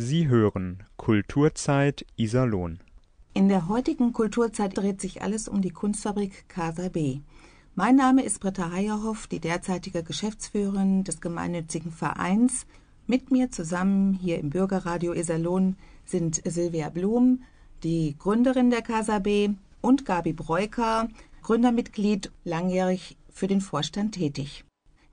Sie hören Kulturzeit Iserlohn. In der heutigen Kulturzeit dreht sich alles um die Kunstfabrik Casa B. Mein Name ist Britta Heierhoff, die derzeitige Geschäftsführerin des gemeinnützigen Vereins. Mit mir zusammen hier im Bürgerradio Iserlohn sind Silvia Blum, die Gründerin der Casa B, und Gabi Breuker, Gründermitglied, langjährig für den Vorstand tätig.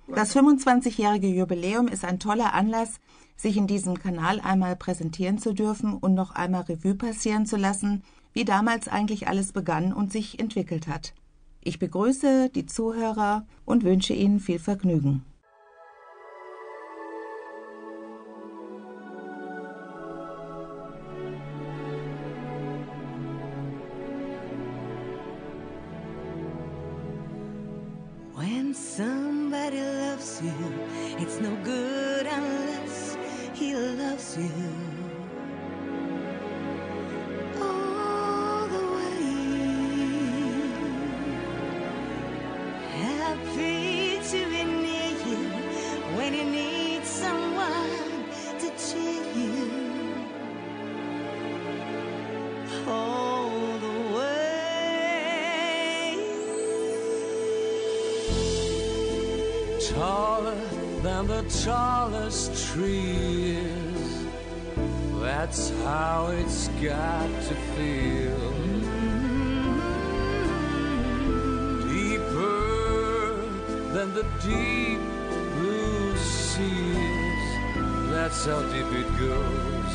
Das 25-jährige Jubiläum ist ein toller Anlass, sich in diesem Kanal einmal präsentieren zu dürfen und noch einmal Revue passieren zu lassen, wie damals eigentlich alles begann und sich entwickelt hat. Ich begrüße die Zuhörer und wünsche Ihnen viel Vergnügen. Deep blue seas. That's how deep it goes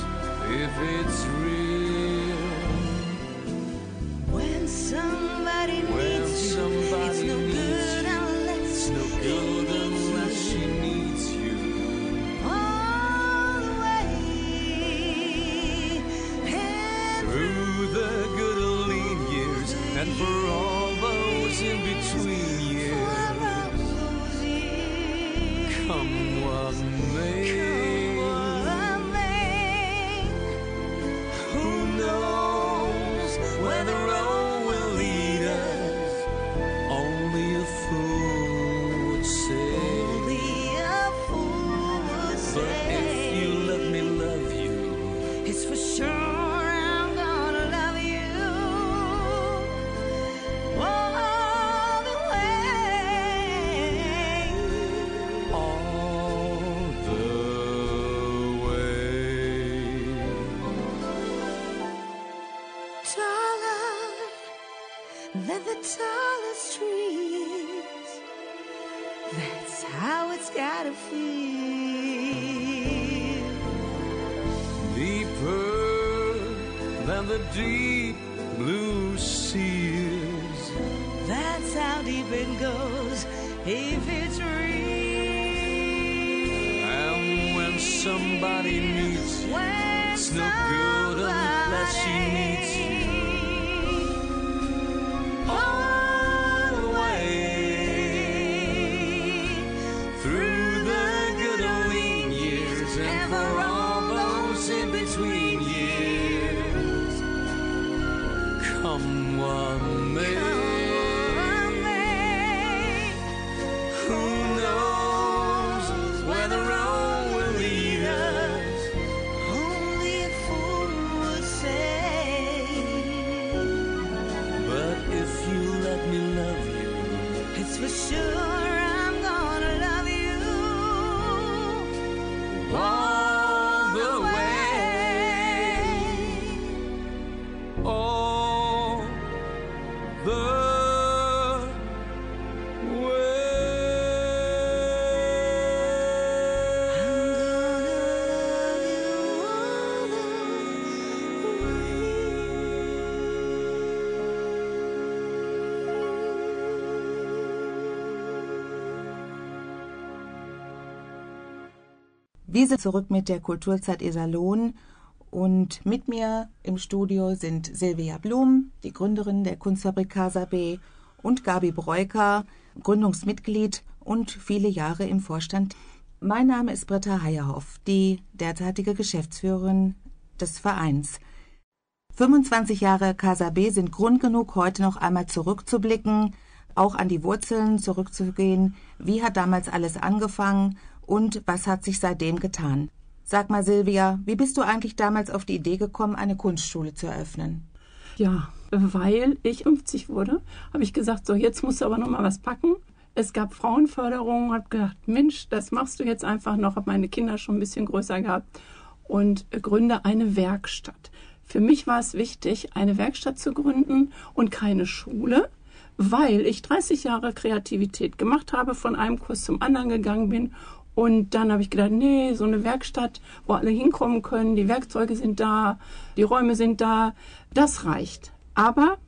if it's real. The deep blue seas. That's how deep it goes if it's real. And when somebody needs you, When it's no good unless she needs you. Sind zurück mit der Kulturzeit Iserlohn und mit mir im Studio sind Silvia Blum, die Gründerin der Kunstfabrik Casa B und Gabi Breuker, Gründungsmitglied und viele Jahre im Vorstand. Mein Name ist Britta Heierhoff, die derzeitige Geschäftsführerin des Vereins. 25 Jahre Casa B sind Grund genug, heute noch einmal zurückzublicken, auch an die Wurzeln zurückzugehen. Wie hat damals alles angefangen und was hat sich seitdem getan? Sag mal, Silvia, wie bist du eigentlich damals auf die Idee gekommen, eine Kunstschule zu eröffnen? Ja, weil ich 50 wurde, habe ich gesagt, so jetzt musst du aber noch mal was packen. Es gab Frauenförderung, habe gedacht, Mensch, das machst du jetzt einfach noch, habe meine Kinder schon ein bisschen größer gehabt und gründe eine Werkstatt. Für mich war es wichtig, eine Werkstatt zu gründen und keine Schule, weil ich 30 Jahre Kreativität gemacht habe, von einem Kurs zum anderen gegangen bin und dann habe ich gedacht, nee, so eine Werkstatt, wo alle hinkommen können, die Werkzeuge sind da, die Räume sind da, das reicht. Aber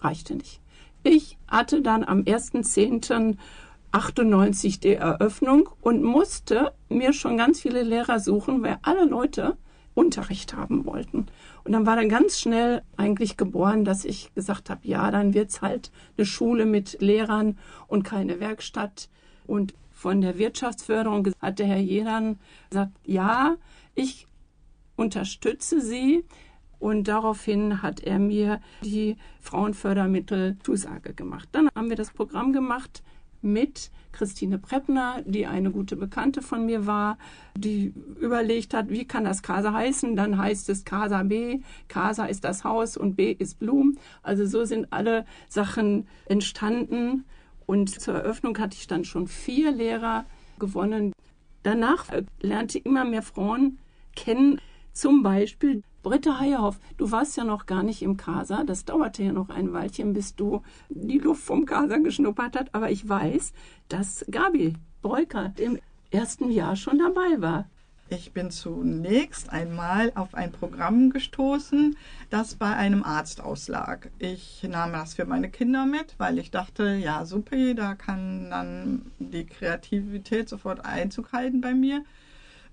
reichte nicht. Ich hatte dann am 1.10.98 die Eröffnung und musste mir schon ganz viele Lehrer suchen, weil alle Leute Unterricht haben wollten. Und dann war dann ganz schnell eigentlich geboren, dass ich gesagt habe, ja, dann wird's halt eine Schule mit Lehrern und keine Werkstatt. Und von der Wirtschaftsförderung hat der Herr Jedern gesagt, ja, ich unterstütze Sie. Und daraufhin hat er mir die Frauenfördermittel Zusage gemacht. Dann haben wir das Programm gemacht mit Christine Preppner, die eine gute Bekannte von mir war, die überlegt hat, wie kann das Casa heißen? Dann heißt es Casa B. Casa ist das Haus und B ist Blum. Also so sind alle Sachen entstanden. Und zur Eröffnung hatte ich dann schon vier Lehrer gewonnen. Danach lernte immer mehr Frauen kennen. Zum Beispiel Britta Heierhoff, du warst ja noch gar nicht im Casa. Das dauerte ja noch ein Weilchen, bis du die Luft vom Casa geschnuppert hast. Aber ich weiß, dass Gabi Breuker im ersten Jahr schon dabei war. Ich bin zunächst einmal auf ein Programm gestoßen, das bei einem Arzt auslag. Ich nahm das für meine Kinder mit, weil ich dachte, ja, super, da kann dann die Kreativität sofort Einzug halten bei mir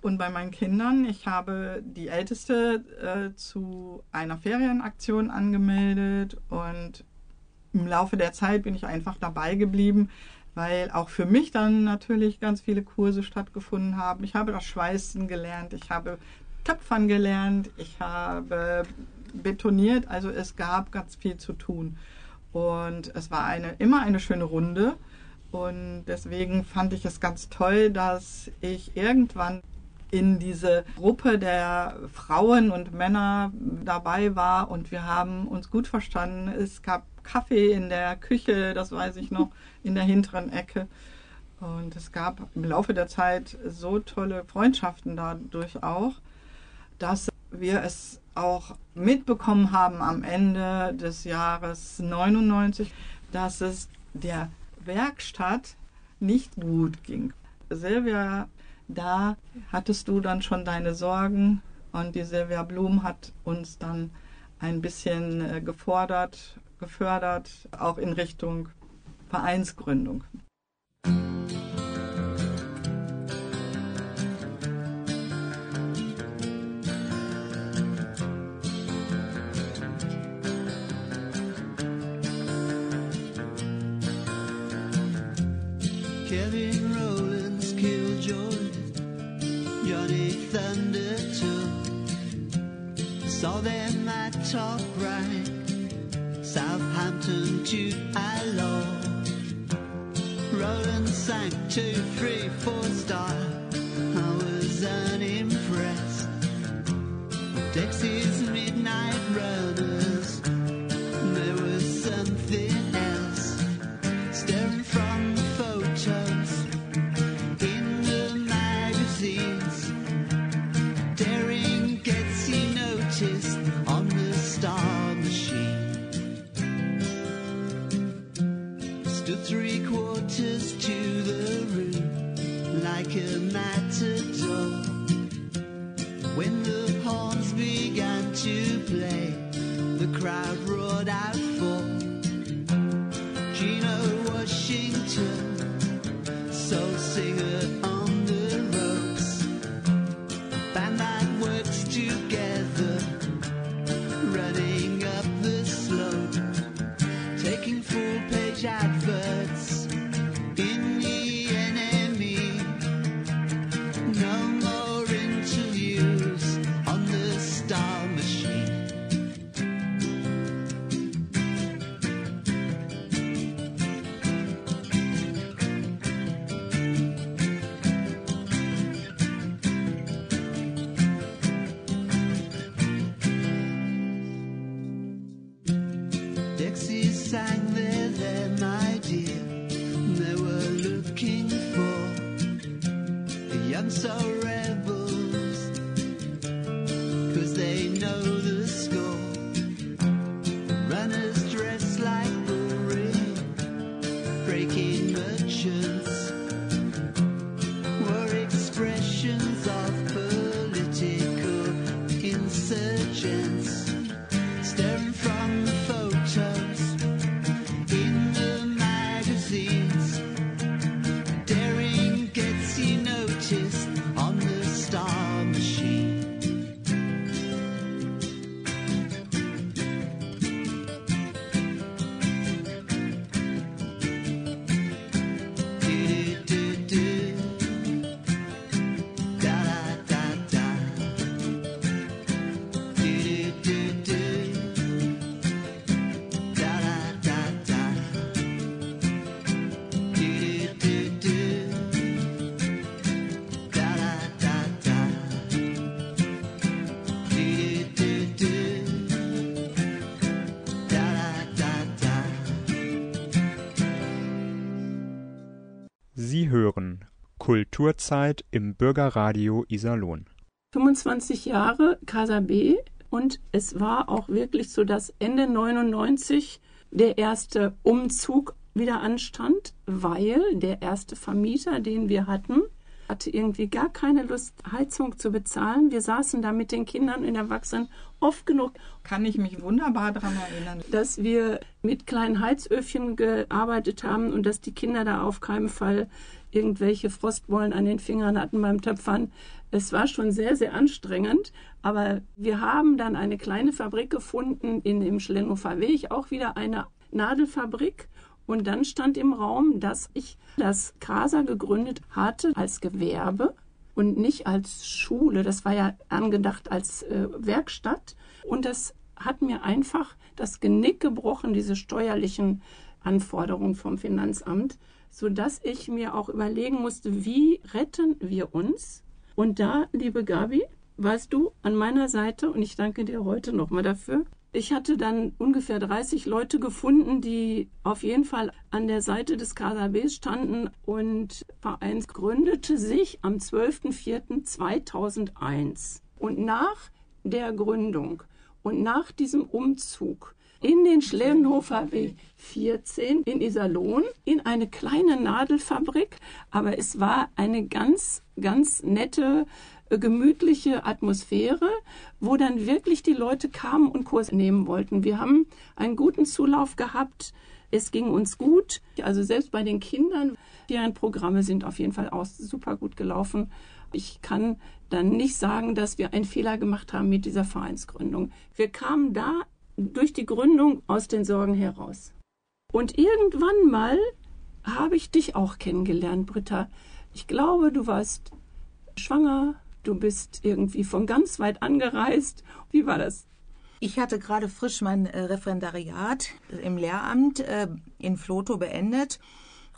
und bei meinen Kindern. Ich habe die Älteste äh, zu einer Ferienaktion angemeldet und im Laufe der Zeit bin ich einfach dabei geblieben, weil auch für mich dann natürlich ganz viele Kurse stattgefunden haben. Ich habe das Schweißen gelernt, ich habe Töpfern gelernt, ich habe betoniert, also es gab ganz viel zu tun. Und es war eine, immer eine schöne Runde. Und deswegen fand ich es ganz toll, dass ich irgendwann in diese Gruppe der Frauen und Männer dabei war und wir haben uns gut verstanden. Es gab Kaffee in der Küche, das weiß ich noch, in der hinteren Ecke. Und es gab im Laufe der Zeit so tolle Freundschaften dadurch auch, dass wir es auch mitbekommen haben am Ende des Jahres 99, dass es der Werkstatt nicht gut ging. Silvia da hattest du dann schon deine Sorgen und die Silvia Blum hat uns dann ein bisschen äh, gefordert, gefördert, auch in Richtung Vereinsgründung. Kevin Saw them at top right, Southampton to Allow. Rowland sank two, three, four star. I was unimpressed. Dexys inside. Kulturzeit im Bürgerradio Iserlohn. 25 Jahre Casa B und es war auch wirklich so, dass Ende 99 der erste Umzug wieder anstand, weil der erste Vermieter, den wir hatten, hatte irgendwie gar keine Lust, Heizung zu bezahlen. Wir saßen da mit den Kindern und Erwachsenen oft genug, Kann ich mich wunderbar daran erinnern. dass wir mit kleinen Heizöfchen gearbeitet haben und dass die Kinder da auf keinen Fall irgendwelche Frostbollen an den Fingern hatten beim Töpfern. Es war schon sehr, sehr anstrengend, aber wir haben dann eine kleine Fabrik gefunden in dem Schlenhofer Weg, auch wieder eine Nadelfabrik. Und dann stand im Raum, dass ich das Casa gegründet hatte als Gewerbe und nicht als Schule. Das war ja angedacht als äh, Werkstatt. Und das hat mir einfach das Genick gebrochen, diese steuerlichen Anforderungen vom Finanzamt, sodass ich mir auch überlegen musste, wie retten wir uns? Und da, liebe Gabi, warst du an meiner Seite und ich danke dir heute nochmal dafür. Ich hatte dann ungefähr 30 Leute gefunden, die auf jeden Fall an der Seite des KSABs standen und der Verein gründete sich am 12.04.2001. Und nach der Gründung und nach diesem Umzug in den Schlerenhofer Weg 14 in Iserlohn in eine kleine Nadelfabrik, aber es war eine ganz, ganz nette, gemütliche Atmosphäre, wo dann wirklich die Leute kamen und Kurs nehmen wollten. Wir haben einen guten Zulauf gehabt. Es ging uns gut. Also selbst bei den Kindern, deren Programme sind auf jeden Fall auch super gut gelaufen. Ich kann dann nicht sagen, dass wir einen Fehler gemacht haben mit dieser Vereinsgründung. Wir kamen da durch die Gründung aus den Sorgen heraus. Und irgendwann mal habe ich dich auch kennengelernt, Britta. Ich glaube, du warst schwanger, du bist irgendwie von ganz weit angereist. Wie war das? Ich hatte gerade frisch mein äh, Referendariat im Lehramt äh, in Floto beendet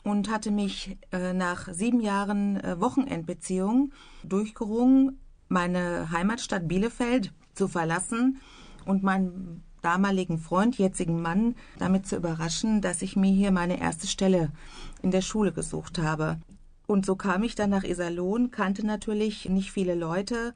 und hatte mich äh, nach sieben Jahren äh, Wochenendbeziehung durchgerungen, meine Heimatstadt Bielefeld zu verlassen und meinen damaligen Freund, jetzigen Mann, damit zu überraschen, dass ich mir hier meine erste Stelle in der Schule gesucht habe. Und so kam ich dann nach Iserlohn, kannte natürlich nicht viele Leute.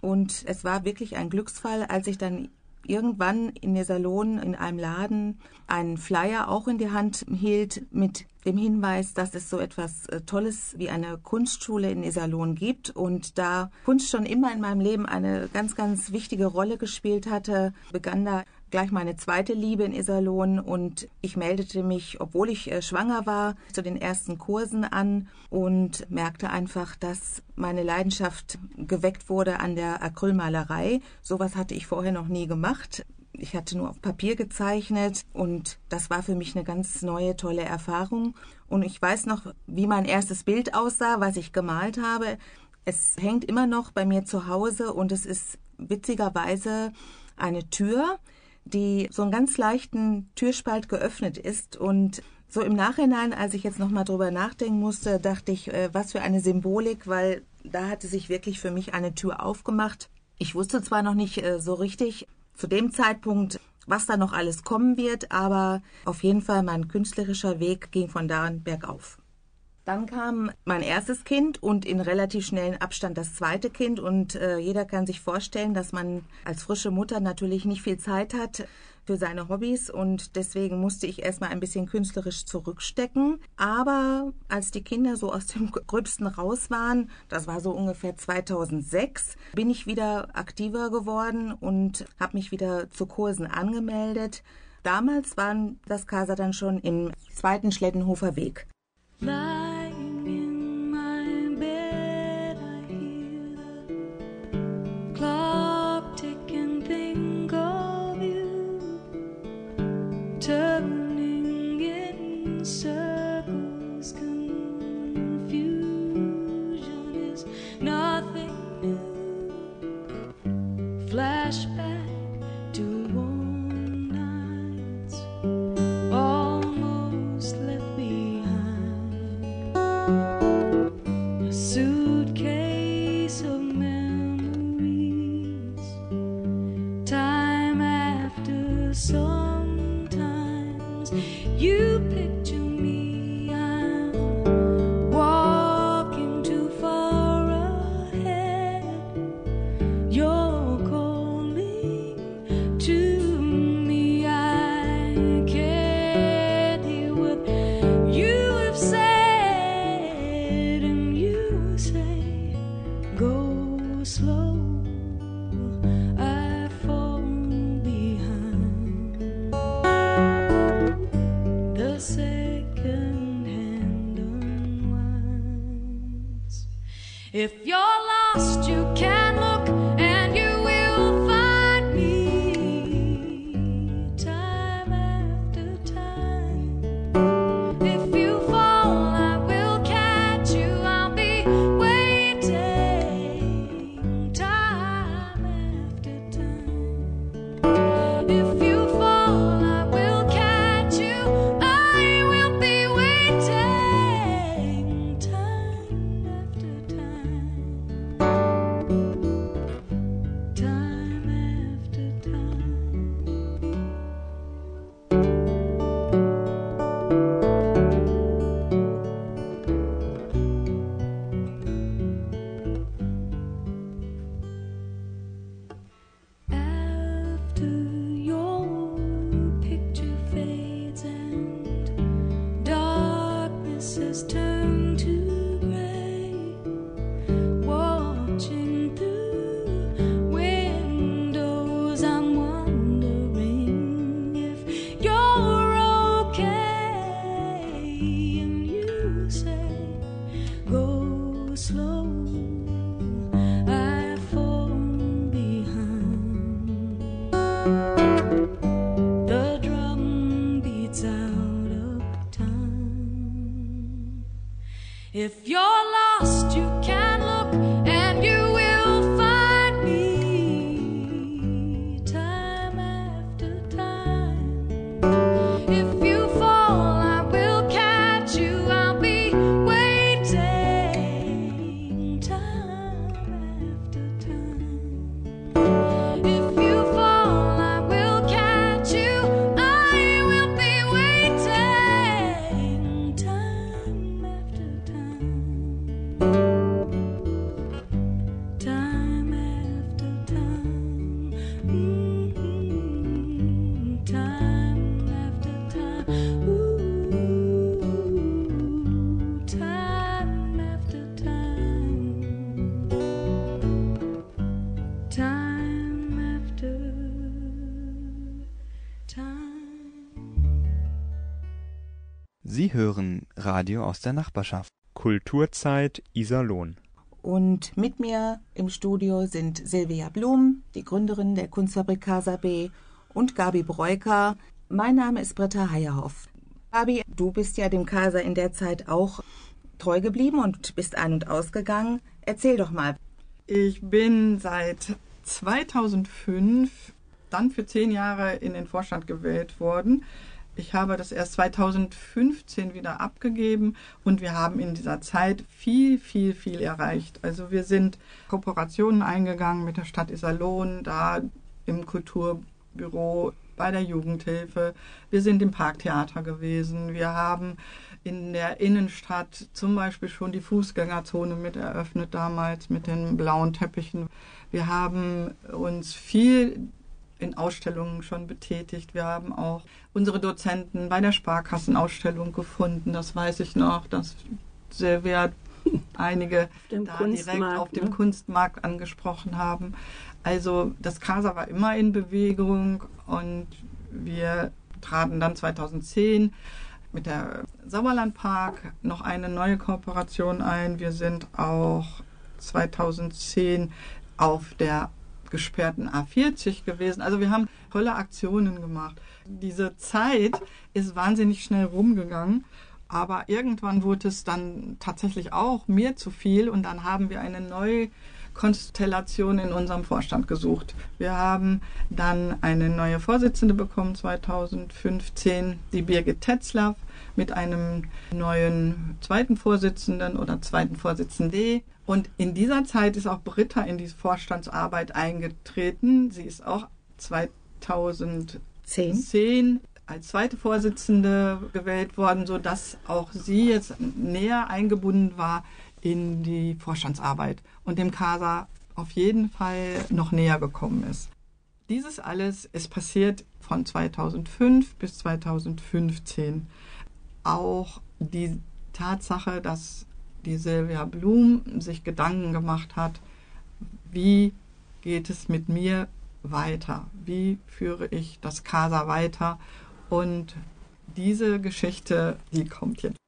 Und es war wirklich ein Glücksfall, als ich dann irgendwann in Iserlohn in einem Laden einen Flyer auch in die Hand hielt mit dem Hinweis, dass es so etwas äh, Tolles wie eine Kunstschule in Iserlohn gibt und da Kunst schon immer in meinem Leben eine ganz, ganz wichtige Rolle gespielt hatte, begann da gleich meine zweite Liebe in Iserlohn und ich meldete mich, obwohl ich äh, schwanger war, zu den ersten Kursen an und merkte einfach, dass meine Leidenschaft geweckt wurde an der Acrylmalerei. Sowas hatte ich vorher noch nie gemacht. Ich hatte nur auf Papier gezeichnet und das war für mich eine ganz neue, tolle Erfahrung. Und ich weiß noch, wie mein erstes Bild aussah, was ich gemalt habe. Es hängt immer noch bei mir zu Hause und es ist witzigerweise eine Tür, die so einen ganz leichten Türspalt geöffnet ist und so im Nachhinein, als ich jetzt nochmal drüber nachdenken musste, dachte ich, äh, was für eine Symbolik, weil da hatte sich wirklich für mich eine Tür aufgemacht. Ich wusste zwar noch nicht äh, so richtig zu dem Zeitpunkt, was da noch alles kommen wird, aber auf jeden Fall mein künstlerischer Weg ging von da an bergauf. Dann kam mein erstes Kind und in relativ schnellen Abstand das zweite Kind. Und äh, jeder kann sich vorstellen, dass man als frische Mutter natürlich nicht viel Zeit hat für seine Hobbys und deswegen musste ich erstmal ein bisschen künstlerisch zurückstecken. Aber als die Kinder so aus dem Gröbsten raus waren, das war so ungefähr 2006, bin ich wieder aktiver geworden und habe mich wieder zu Kursen angemeldet. Damals waren das Casa dann schon im zweiten Schlettenhofer Weg. Life slow. I fall behind the second hand unwinds. If you're If you're lost, you can look hören Radio aus der Nachbarschaft. Kulturzeit Iserlohn. Und mit mir im Studio sind Silvia Blum, die Gründerin der Kunstfabrik Casa B, und Gabi Breuker. Mein Name ist Britta Heierhoff. Gabi, du bist ja dem Casa in der Zeit auch treu geblieben und bist ein- und ausgegangen. Erzähl doch mal. Ich bin seit 2005 dann für zehn Jahre in den Vorstand gewählt worden. Ich habe das erst 2015 wieder abgegeben und wir haben in dieser Zeit viel, viel, viel erreicht. Also wir sind Kooperationen eingegangen mit der Stadt Iserlohn, da im Kulturbüro, bei der Jugendhilfe. Wir sind im Parktheater gewesen. Wir haben in der Innenstadt zum Beispiel schon die Fußgängerzone mit eröffnet damals mit den blauen Teppichen. Wir haben uns viel in Ausstellungen schon betätigt. Wir haben auch unsere Dozenten bei der Sparkassenausstellung gefunden. Das weiß ich noch. Das Silvia einige dem da direkt auf dem ne? Kunstmarkt angesprochen haben. Also das Casa war immer in Bewegung und wir traten dann 2010 mit der Sauerlandpark noch eine neue Kooperation ein. Wir sind auch 2010 auf der gesperrten A40 gewesen. Also wir haben tolle Aktionen gemacht. Diese Zeit ist wahnsinnig schnell rumgegangen. Aber irgendwann wurde es dann tatsächlich auch mir zu viel und dann haben wir eine neue Konstellation in unserem Vorstand gesucht. Wir haben dann eine neue Vorsitzende bekommen 2015, die Birgit Tetzlaff, mit einem neuen zweiten Vorsitzenden oder zweiten Vorsitzende. Und in dieser Zeit ist auch Britta in die Vorstandsarbeit eingetreten. Sie ist auch 2010 Zehn. als zweite Vorsitzende gewählt worden, so dass auch sie jetzt näher eingebunden war in die Vorstandsarbeit und dem Casa auf jeden Fall noch näher gekommen ist. Dieses alles ist passiert von 2005 bis 2015. Auch die Tatsache, dass die Silvia Blum sich Gedanken gemacht hat, wie geht es mit mir weiter? Wie führe ich das Casa weiter? Und diese Geschichte, die kommt jetzt.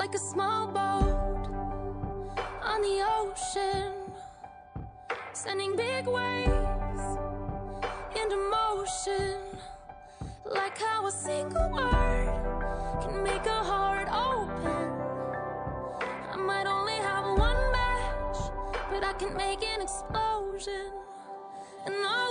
like a small boat on the ocean, sending big waves how a single word can make a heart open. I might only have one match, but I can make an explosion. And all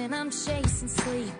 and I'm chasing sleep.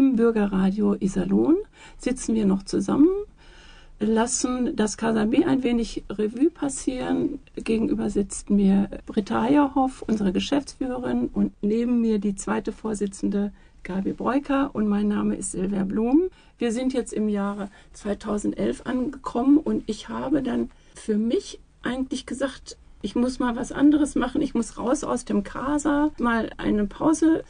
Bürgerradio Iserlohn sitzen wir noch zusammen, lassen das Casa B ein wenig Revue passieren. Gegenüber sitzt mir Britta Heierhoff, unsere Geschäftsführerin, und neben mir die zweite Vorsitzende Gabi Breuker und mein Name ist Silvia Blum. Wir sind jetzt im Jahre 2011 angekommen und ich habe dann für mich eigentlich gesagt, ich muss mal was anderes machen, ich muss raus aus dem Casa, mal eine Pause.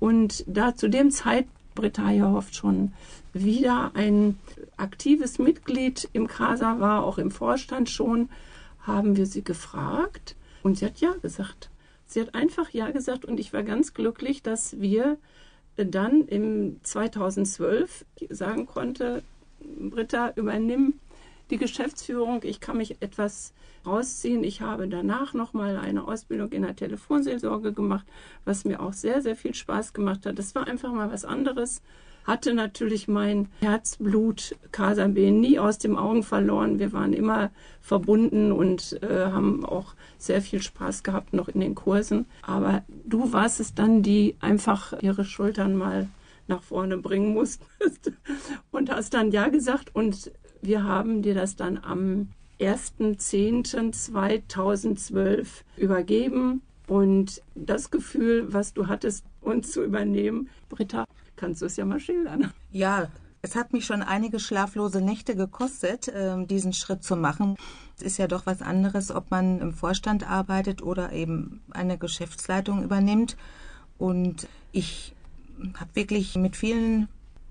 Und da zu dem Zeit Britta Heierhoff schon wieder ein aktives Mitglied im Casa war, auch im Vorstand schon, haben wir sie gefragt und sie hat ja gesagt. Sie hat einfach ja gesagt und ich war ganz glücklich, dass wir dann im 2012 sagen konnte, Britta, übernimm die Geschäftsführung. Ich kann mich etwas rausziehen. Ich habe danach nochmal eine Ausbildung in der Telefonseelsorge gemacht, was mir auch sehr, sehr viel Spaß gemacht hat. Das war einfach mal was anderes. Hatte natürlich mein Herzblut Casa B nie aus den Augen verloren. Wir waren immer verbunden und äh, haben auch sehr viel Spaß gehabt noch in den Kursen. Aber du warst es dann, die einfach ihre Schultern mal nach vorne bringen musstest und hast dann ja gesagt und wir haben dir das dann am 1.10.2012 übergeben und das Gefühl, was du hattest, uns zu übernehmen, Britta, kannst du es ja mal schildern. Ja, es hat mich schon einige schlaflose Nächte gekostet, ähm, diesen Schritt zu machen. Es ist ja doch was anderes, ob man im Vorstand arbeitet oder eben eine Geschäftsleitung übernimmt. Und ich habe wirklich mit vielen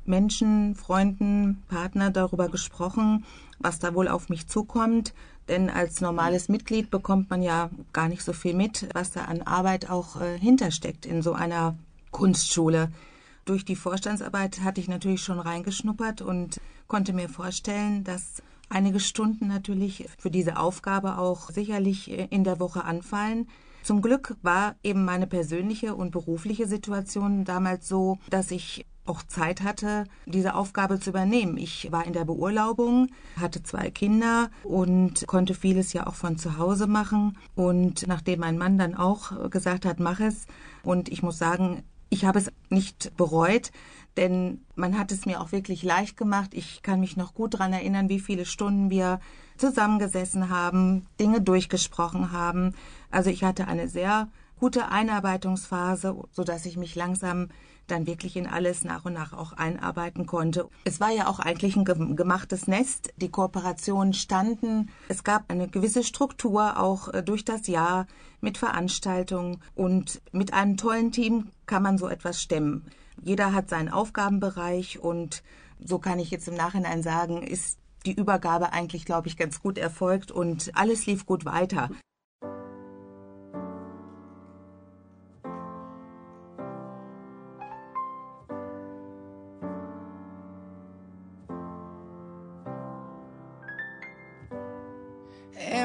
Menschen, Freunden, Partner darüber gesprochen, was da wohl auf mich zukommt. Denn als normales Mitglied bekommt man ja gar nicht so viel mit, was da an Arbeit auch äh, hintersteckt in so einer Kunstschule. Durch die Vorstandsarbeit hatte ich natürlich schon reingeschnuppert und konnte mir vorstellen, dass einige Stunden natürlich für diese Aufgabe auch sicherlich äh, in der Woche anfallen. Zum Glück war eben meine persönliche und berufliche Situation damals so, dass ich auch Zeit hatte, diese Aufgabe zu übernehmen. Ich war in der Beurlaubung, hatte zwei Kinder und konnte vieles ja auch von zu Hause machen. Und nachdem mein Mann dann auch gesagt hat, mach es, und ich muss sagen, ich habe es nicht bereut, denn man hat es mir auch wirklich leicht gemacht. Ich kann mich noch gut daran erinnern, wie viele Stunden wir zusammengesessen haben, Dinge durchgesprochen haben. Also ich hatte eine sehr gute Einarbeitungsphase, so dass ich mich langsam dann wirklich in alles nach und nach auch einarbeiten konnte. Es war ja auch eigentlich ein gemachtes Nest. Die Kooperationen standen. Es gab eine gewisse Struktur auch äh, durch das Jahr mit Veranstaltungen und mit einem tollen Team kann man so etwas stemmen. Jeder hat seinen Aufgabenbereich und so kann ich jetzt im Nachhinein sagen, ist die Übergabe eigentlich, glaube ich, ganz gut erfolgt und alles lief gut weiter.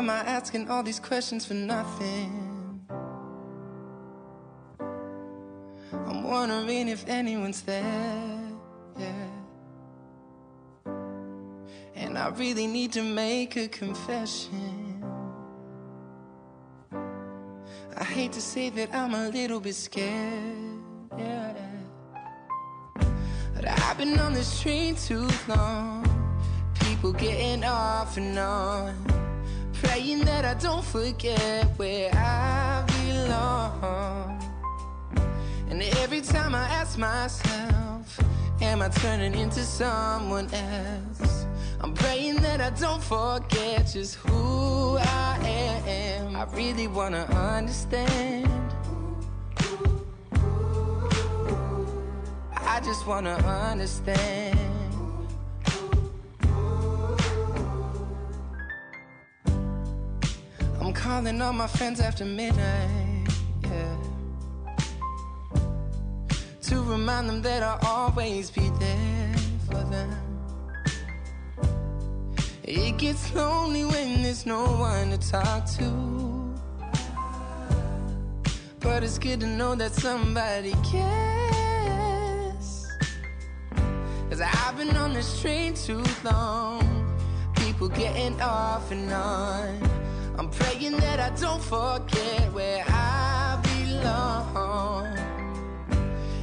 Am I asking all these questions for nothing? I'm wondering if anyone's there. Yeah. And I really need to make a confession. I hate to say that I'm a little bit scared. Yeah. But I've been on this train too long. People getting off and on. Praying that I don't forget where I belong. And every time I ask myself, Am I turning into someone else? I'm praying that I don't forget just who I am. I really wanna understand. I just wanna understand. Calling all my friends after midnight, yeah. To remind them that I'll always be there for them. It gets lonely when there's no one to talk to. But it's good to know that somebody cares. Cause I've been on this train too long. People getting off and on. I'm praying that I don't forget where I belong.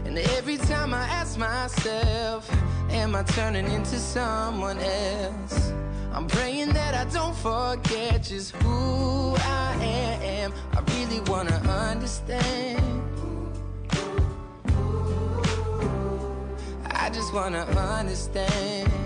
And every time I ask myself, am I turning into someone else? I'm praying that I don't forget just who I am. I really wanna understand. I just wanna understand.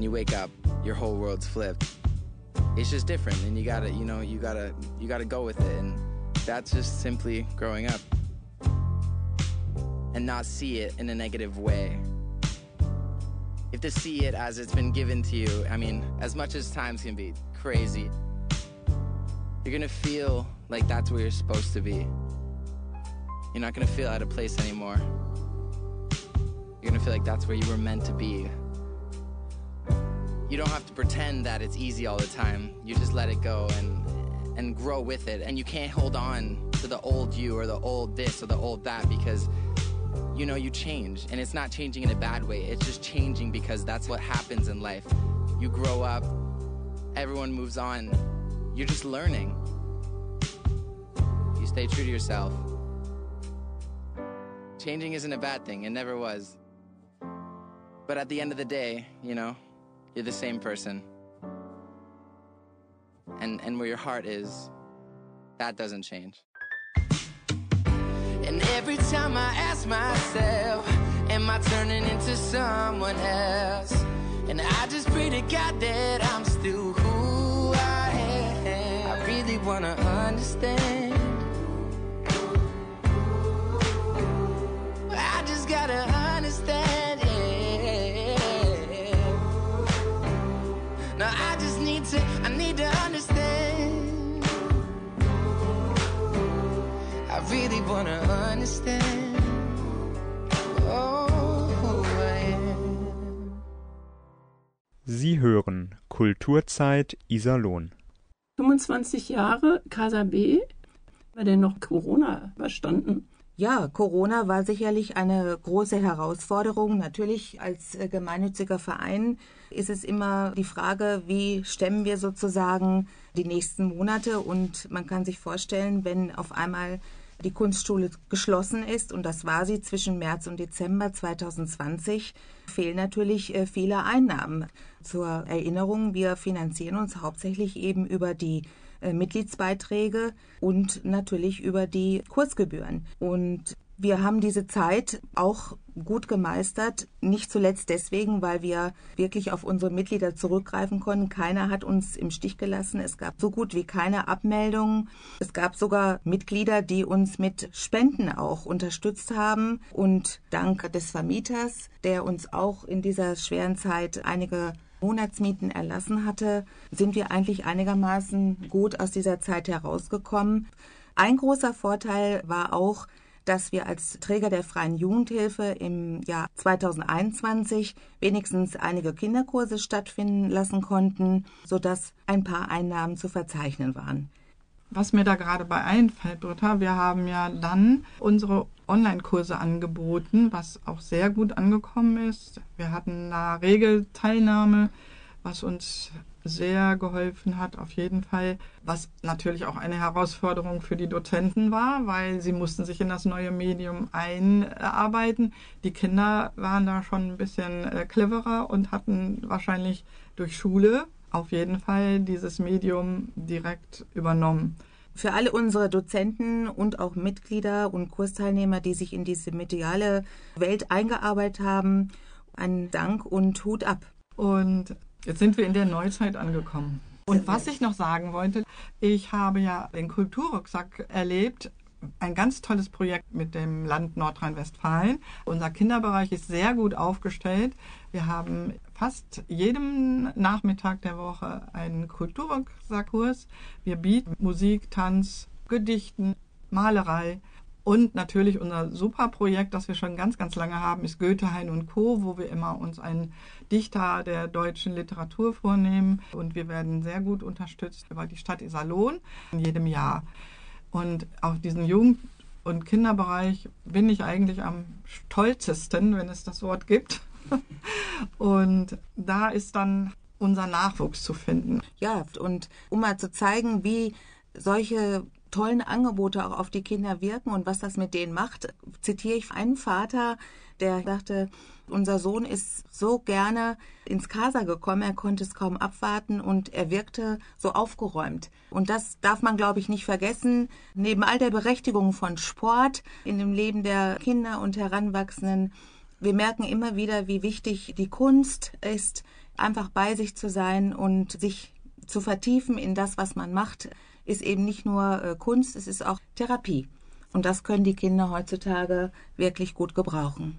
When you wake up, your whole world's flipped. It's just different, and you gotta, you know, you gotta, you gotta go with it, and that's just simply growing up, and not see it in a negative way. Have to see it as it's been given to you. I mean, as much as times can be crazy, you're gonna feel like that's where you're supposed to be. You're not gonna feel out of place anymore. You're gonna feel like that's where you were meant to be. You don't have to pretend that it's easy all the time. You just let it go and and grow with it. And you can't hold on to the old you or the old this or the old that because you know you change and it's not changing in a bad way. It's just changing because that's what happens in life. You grow up, everyone moves on. You're just learning. You stay true to yourself. Changing isn't a bad thing, it never was. But at the end of the day, you know, you're the same person. And and where your heart is, that doesn't change. And every time I ask myself, am I turning into someone else? And I just pray to God that I'm still who I am. I really wanna understand. I just gotta Sie hören Kulturzeit Iserlohn. 25 Jahre Casa B, war denn noch Corona überstanden? Ja, Corona war sicherlich eine große Herausforderung. Natürlich als äh, gemeinnütziger Verein ist es immer die Frage, wie stemmen wir sozusagen die nächsten Monate. Und man kann sich vorstellen, wenn auf einmal die Kunstschule geschlossen ist, und das war sie zwischen März und Dezember 2020, fehlen natürlich äh, viele Einnahmen. Zur Erinnerung, wir finanzieren uns hauptsächlich eben über die äh, Mitgliedsbeiträge und natürlich über die Kursgebühren. Und wir haben diese Zeit auch gut gemeistert, nicht zuletzt deswegen, weil wir wirklich auf unsere Mitglieder zurückgreifen konnten. Keiner hat uns im Stich gelassen. Es gab so gut wie keine Abmeldungen. Es gab sogar Mitglieder, die uns mit Spenden auch unterstützt haben. Und dank des Vermieters, der uns auch in dieser schweren Zeit einige Monatsmieten erlassen hatte, sind wir eigentlich einigermaßen gut aus dieser Zeit herausgekommen. Ein großer Vorteil war auch, dass wir als Träger der freien Jugendhilfe im Jahr 2021 wenigstens einige Kinderkurse stattfinden lassen konnten, sodass ein paar Einnahmen zu verzeichnen waren. Was mir da gerade bei einfällt, Britta, wir haben ja dann unsere Online-Kurse angeboten, was auch sehr gut angekommen ist. Wir hatten da Regelteilnahme, was uns sehr geholfen hat, auf jeden Fall. Was natürlich auch eine Herausforderung für die Dozenten war, weil sie mussten sich in das neue Medium einarbeiten. Die Kinder waren da schon ein bisschen äh, cleverer und hatten wahrscheinlich durch Schule auf jeden Fall dieses Medium direkt übernommen. Für alle unsere Dozenten und auch Mitglieder und Kursteilnehmer, die sich in diese mediale Welt eingearbeitet haben, einen Dank und Hut ab. Und jetzt sind wir in der Neuzeit angekommen. Und was ich noch sagen wollte, ich habe ja den Kulturrucksack erlebt. Ein ganz tolles Projekt mit dem Land Nordrhein-Westfalen. Unser Kinderbereich ist sehr gut aufgestellt. Wir haben fast jedem Nachmittag der Woche einen Kulturrucksackkurs. Wir bieten Musik, Tanz, Gedichten, Malerei. Und natürlich unser super Projekt, das wir schon ganz, ganz lange haben, ist Goethe, Hein und Co., wo wir immer uns einen Dichter der deutschen Literatur vornehmen. Und wir werden sehr gut unterstützt über die Stadt Iserlohn in jedem Jahr. Und auf diesen Jugend- und Kinderbereich bin ich eigentlich am stolzesten, wenn es das Wort gibt. Und da ist dann unser Nachwuchs zu finden. Ja, und um mal zu zeigen, wie solche tollen Angebote auch auf die Kinder wirken und was das mit denen macht, zitiere ich einen Vater, der sagte, unser Sohn ist so gerne ins Casa gekommen, er konnte es kaum abwarten und er wirkte so aufgeräumt. Und das darf man, glaube ich, nicht vergessen. Neben all der Berechtigung von Sport in dem Leben der Kinder und Heranwachsenden, wir merken immer wieder, wie wichtig die Kunst ist, einfach bei sich zu sein und sich zu vertiefen in das, was man macht, ist eben nicht nur äh, Kunst, es ist auch Therapie. Und das können die Kinder heutzutage wirklich gut gebrauchen.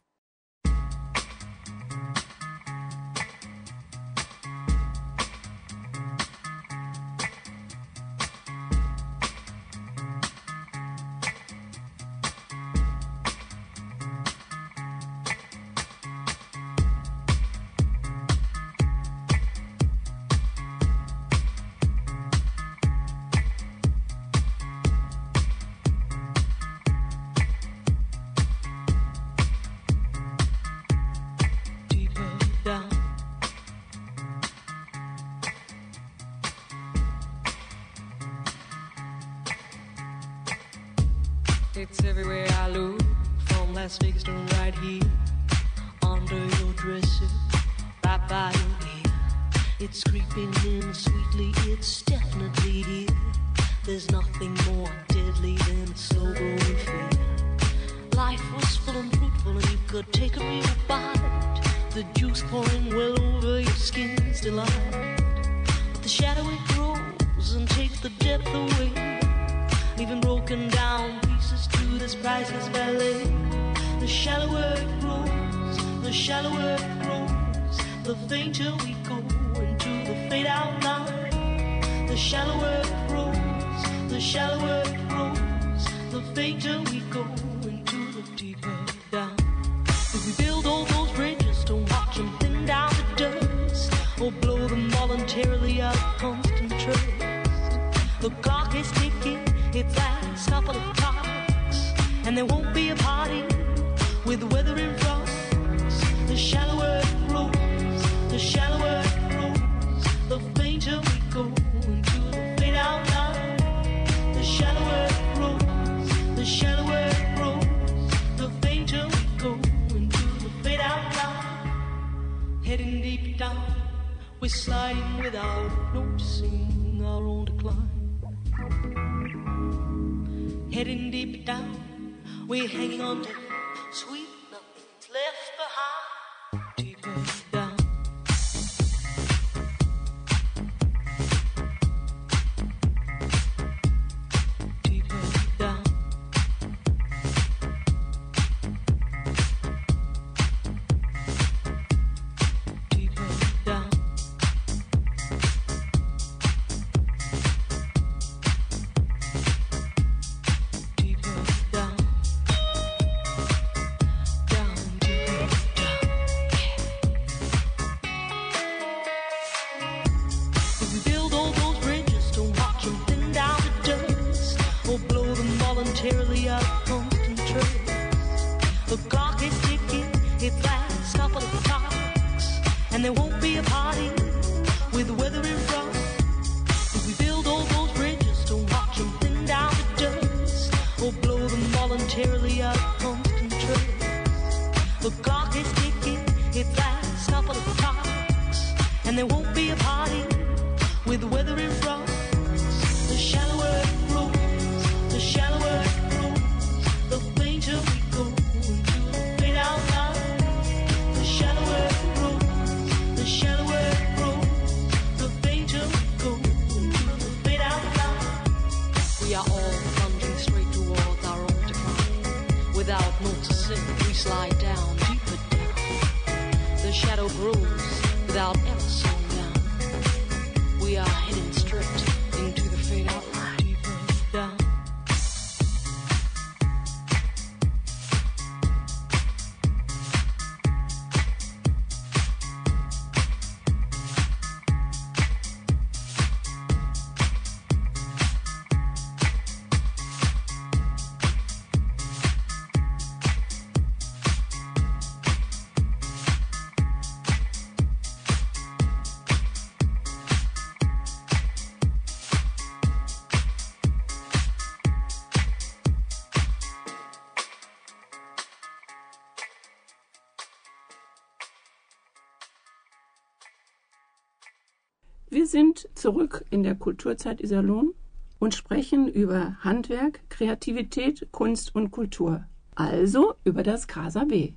Sind zurück in der Kulturzeit Iserlohn und sprechen über Handwerk, Kreativität, Kunst und Kultur. Also über das Casa B.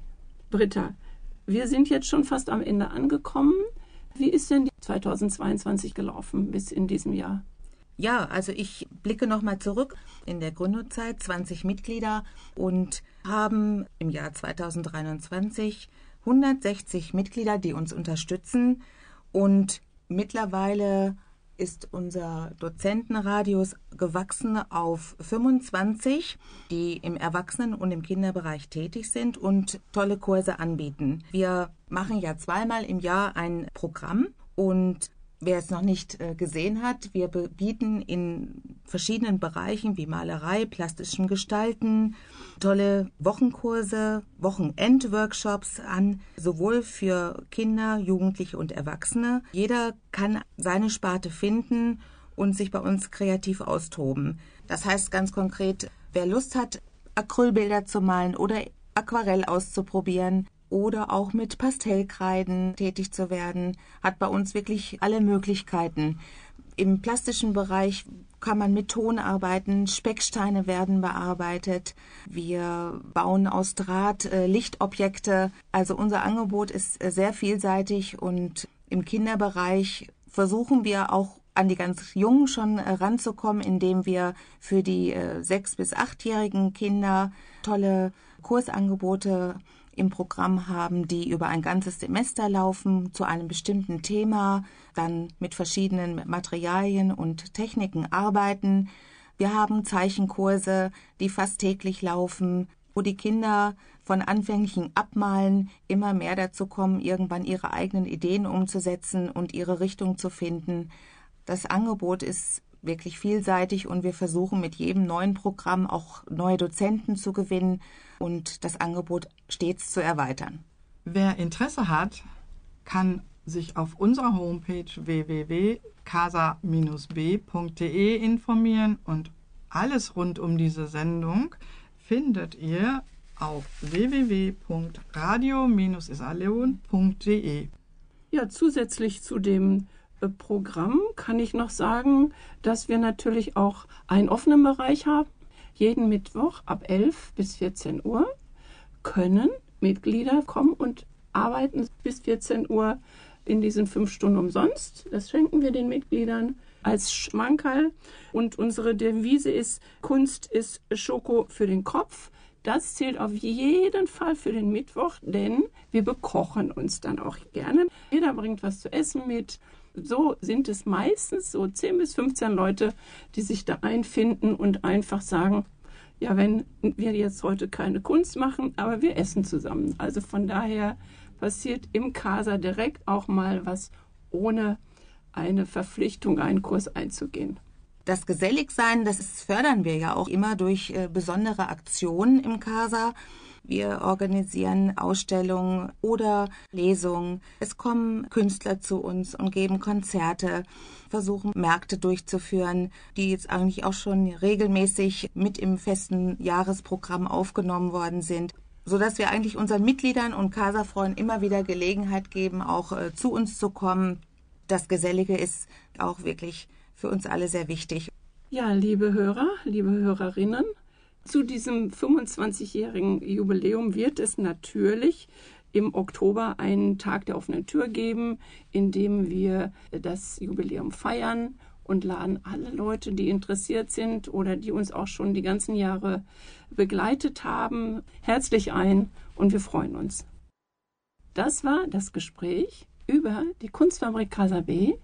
Britta, wir sind jetzt schon fast am Ende angekommen. Wie ist denn 2022 gelaufen bis in diesem Jahr? Ja, also ich blicke nochmal zurück in der Gründungszeit, 20 Mitglieder und haben im Jahr 2023 160 Mitglieder, die uns unterstützen und mittlerweile ist unser Dozentenradius gewachsen auf 25, die im Erwachsenen- und im Kinderbereich tätig sind und tolle Kurse anbieten. Wir machen ja zweimal im Jahr ein Programm und Wer es noch nicht äh, gesehen hat, wir bieten in verschiedenen Bereichen wie Malerei, plastischem Gestalten tolle Wochenkurse, Wochenendworkshops an, sowohl für Kinder, Jugendliche und Erwachsene. Jeder kann seine Sparte finden und sich bei uns kreativ austoben. Das heißt ganz konkret, wer Lust hat, Acrylbilder zu malen oder Aquarell auszuprobieren, oder auch mit Pastellkreiden tätig zu werden, hat bei uns wirklich alle Möglichkeiten. Im plastischen Bereich kann man mit Ton arbeiten, Specksteine werden bearbeitet, wir bauen aus Draht äh, Lichtobjekte. Also unser Angebot ist äh, sehr vielseitig und im Kinderbereich versuchen wir auch an die ganz Jungen schon äh, ranzukommen, indem wir für die äh, sechs- bis achtjährigen Kinder tolle Kursangebote im Programm haben, die über ein ganzes Semester laufen zu einem bestimmten Thema, dann mit verschiedenen Materialien und Techniken arbeiten. Wir haben Zeichenkurse, die fast täglich laufen, wo die Kinder von anfänglichen Abmalen immer mehr dazu kommen, irgendwann ihre eigenen Ideen umzusetzen und ihre Richtung zu finden. Das Angebot ist wirklich vielseitig und wir versuchen mit jedem neuen Programm auch neue Dozenten zu gewinnen und das Angebot stets zu erweitern. Wer Interesse hat, kann sich auf unserer Homepage www.casa-b.de informieren und alles rund um diese Sendung findet ihr auf www.radio-isaleon.de. Ja, zusätzlich zu dem äh, Programm kann ich noch sagen, dass wir natürlich auch einen offenen Bereich haben. Jeden Mittwoch ab 11 bis 14 Uhr können Mitglieder kommen und arbeiten bis 14 Uhr in diesen fünf Stunden umsonst. Das schenken wir den Mitgliedern als Schmankerl. Und unsere Devise ist, Kunst ist Schoko für den Kopf. Das zählt auf jeden Fall für den Mittwoch, denn wir bekochen uns dann auch gerne. Jeder bringt was zu essen mit. So sind es meistens so 10 bis 15 Leute, die sich da einfinden und einfach sagen, ja, wenn wir jetzt heute keine Kunst machen, aber wir essen zusammen. Also von daher passiert im Casa direkt auch mal was, ohne eine Verpflichtung, einen Kurs einzugehen. Das Geselligsein, das fördern wir ja auch immer durch äh, besondere Aktionen im Casa. Wir organisieren Ausstellungen oder Lesungen. Es kommen Künstler zu uns und geben Konzerte, versuchen Märkte durchzuführen, die jetzt eigentlich auch schon regelmäßig mit im festen Jahresprogramm aufgenommen worden sind sodass wir eigentlich unseren Mitgliedern und Casa-Freunden immer wieder Gelegenheit geben, auch äh, zu uns zu kommen. Das Gesellige ist auch wirklich für uns alle sehr wichtig. Ja, liebe Hörer, liebe Hörerinnen, zu diesem 25-jährigen Jubiläum wird es natürlich im Oktober einen Tag der offenen Tür geben, in dem wir das Jubiläum feiern und laden alle Leute, die interessiert sind oder die uns auch schon die ganzen Jahre begleitet haben, herzlich ein und wir freuen uns. Das war das Gespräch über die Kunstfabrik Casa B.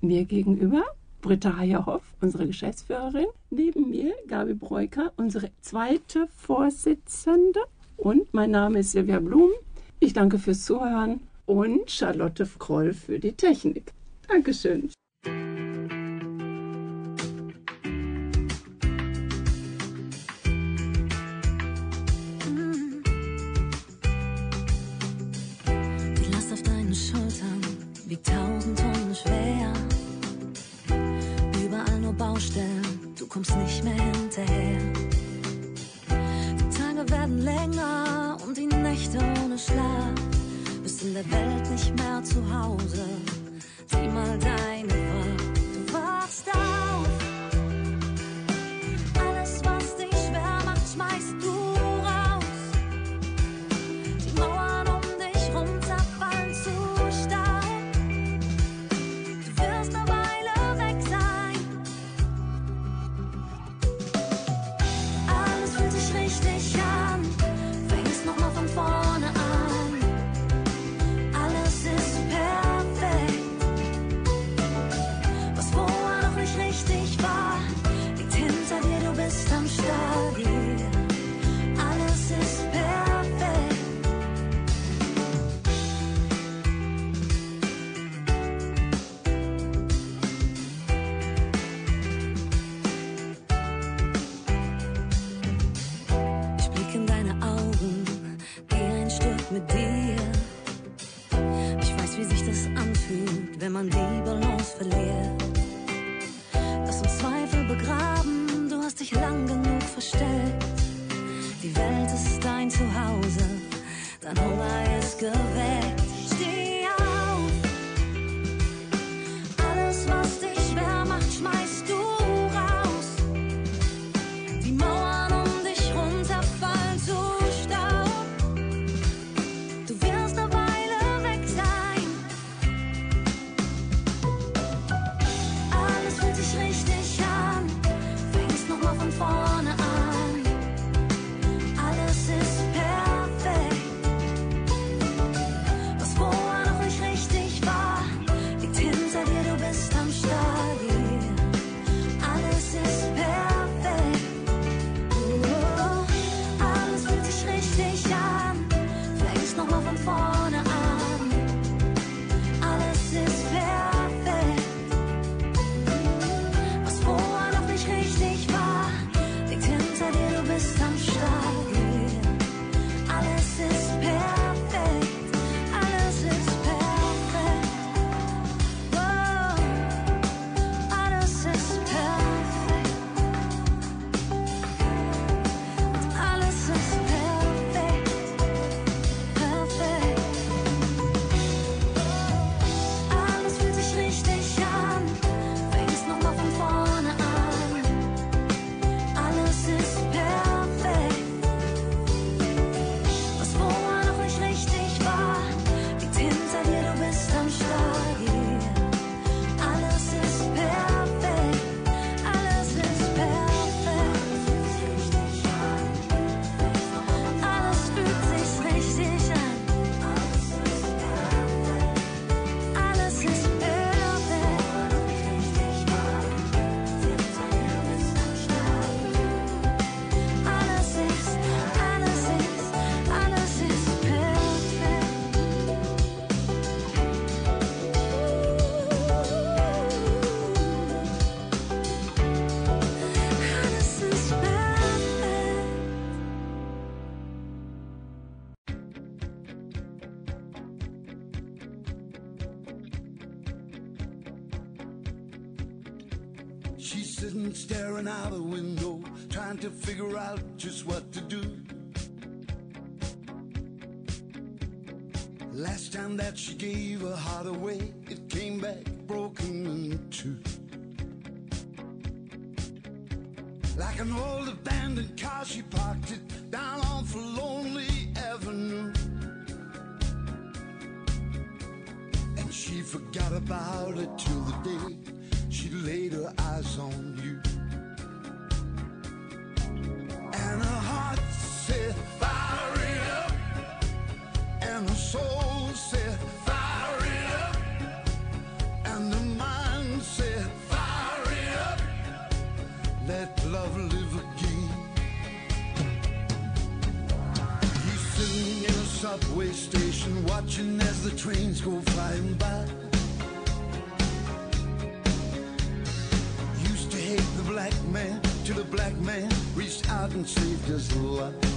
Mir gegenüber Britta Heyerhoff, unsere Geschäftsführerin, neben mir Gabi Breuker, unsere zweite Vorsitzende und mein Name ist Silvia Blum. Ich danke fürs Zuhören und Charlotte Kroll für die Technik. Dankeschön. kommst nicht mehr hinterher. Die Tage werden länger und die Nächte ohne Schlaf. Bist in der Welt nicht mehr zu Hause. Sieh mal deine Wahl. that she gave her heart away, it came back broken in two. Like an old abandoned car, she parked it down on for Lonely Avenue. And she forgot about it till the day she laid her eyes on you. Subway station, watching as the trains go flying by. Used to hate the black man, till the black man reached out and saved his life.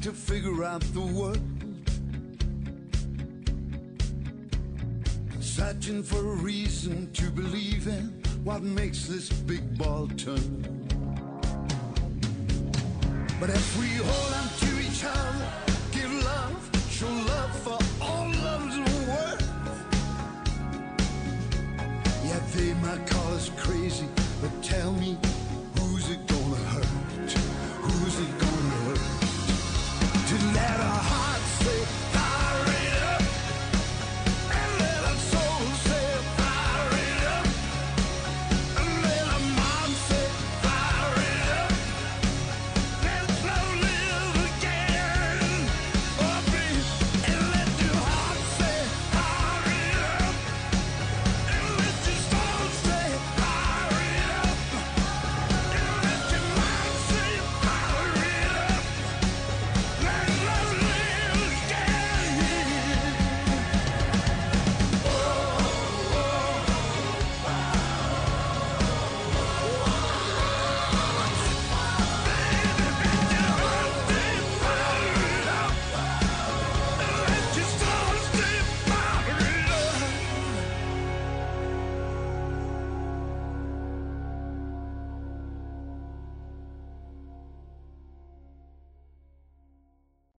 Trying to figure out the world. Searching for a reason to believe in what makes this big ball turn. But if we hold on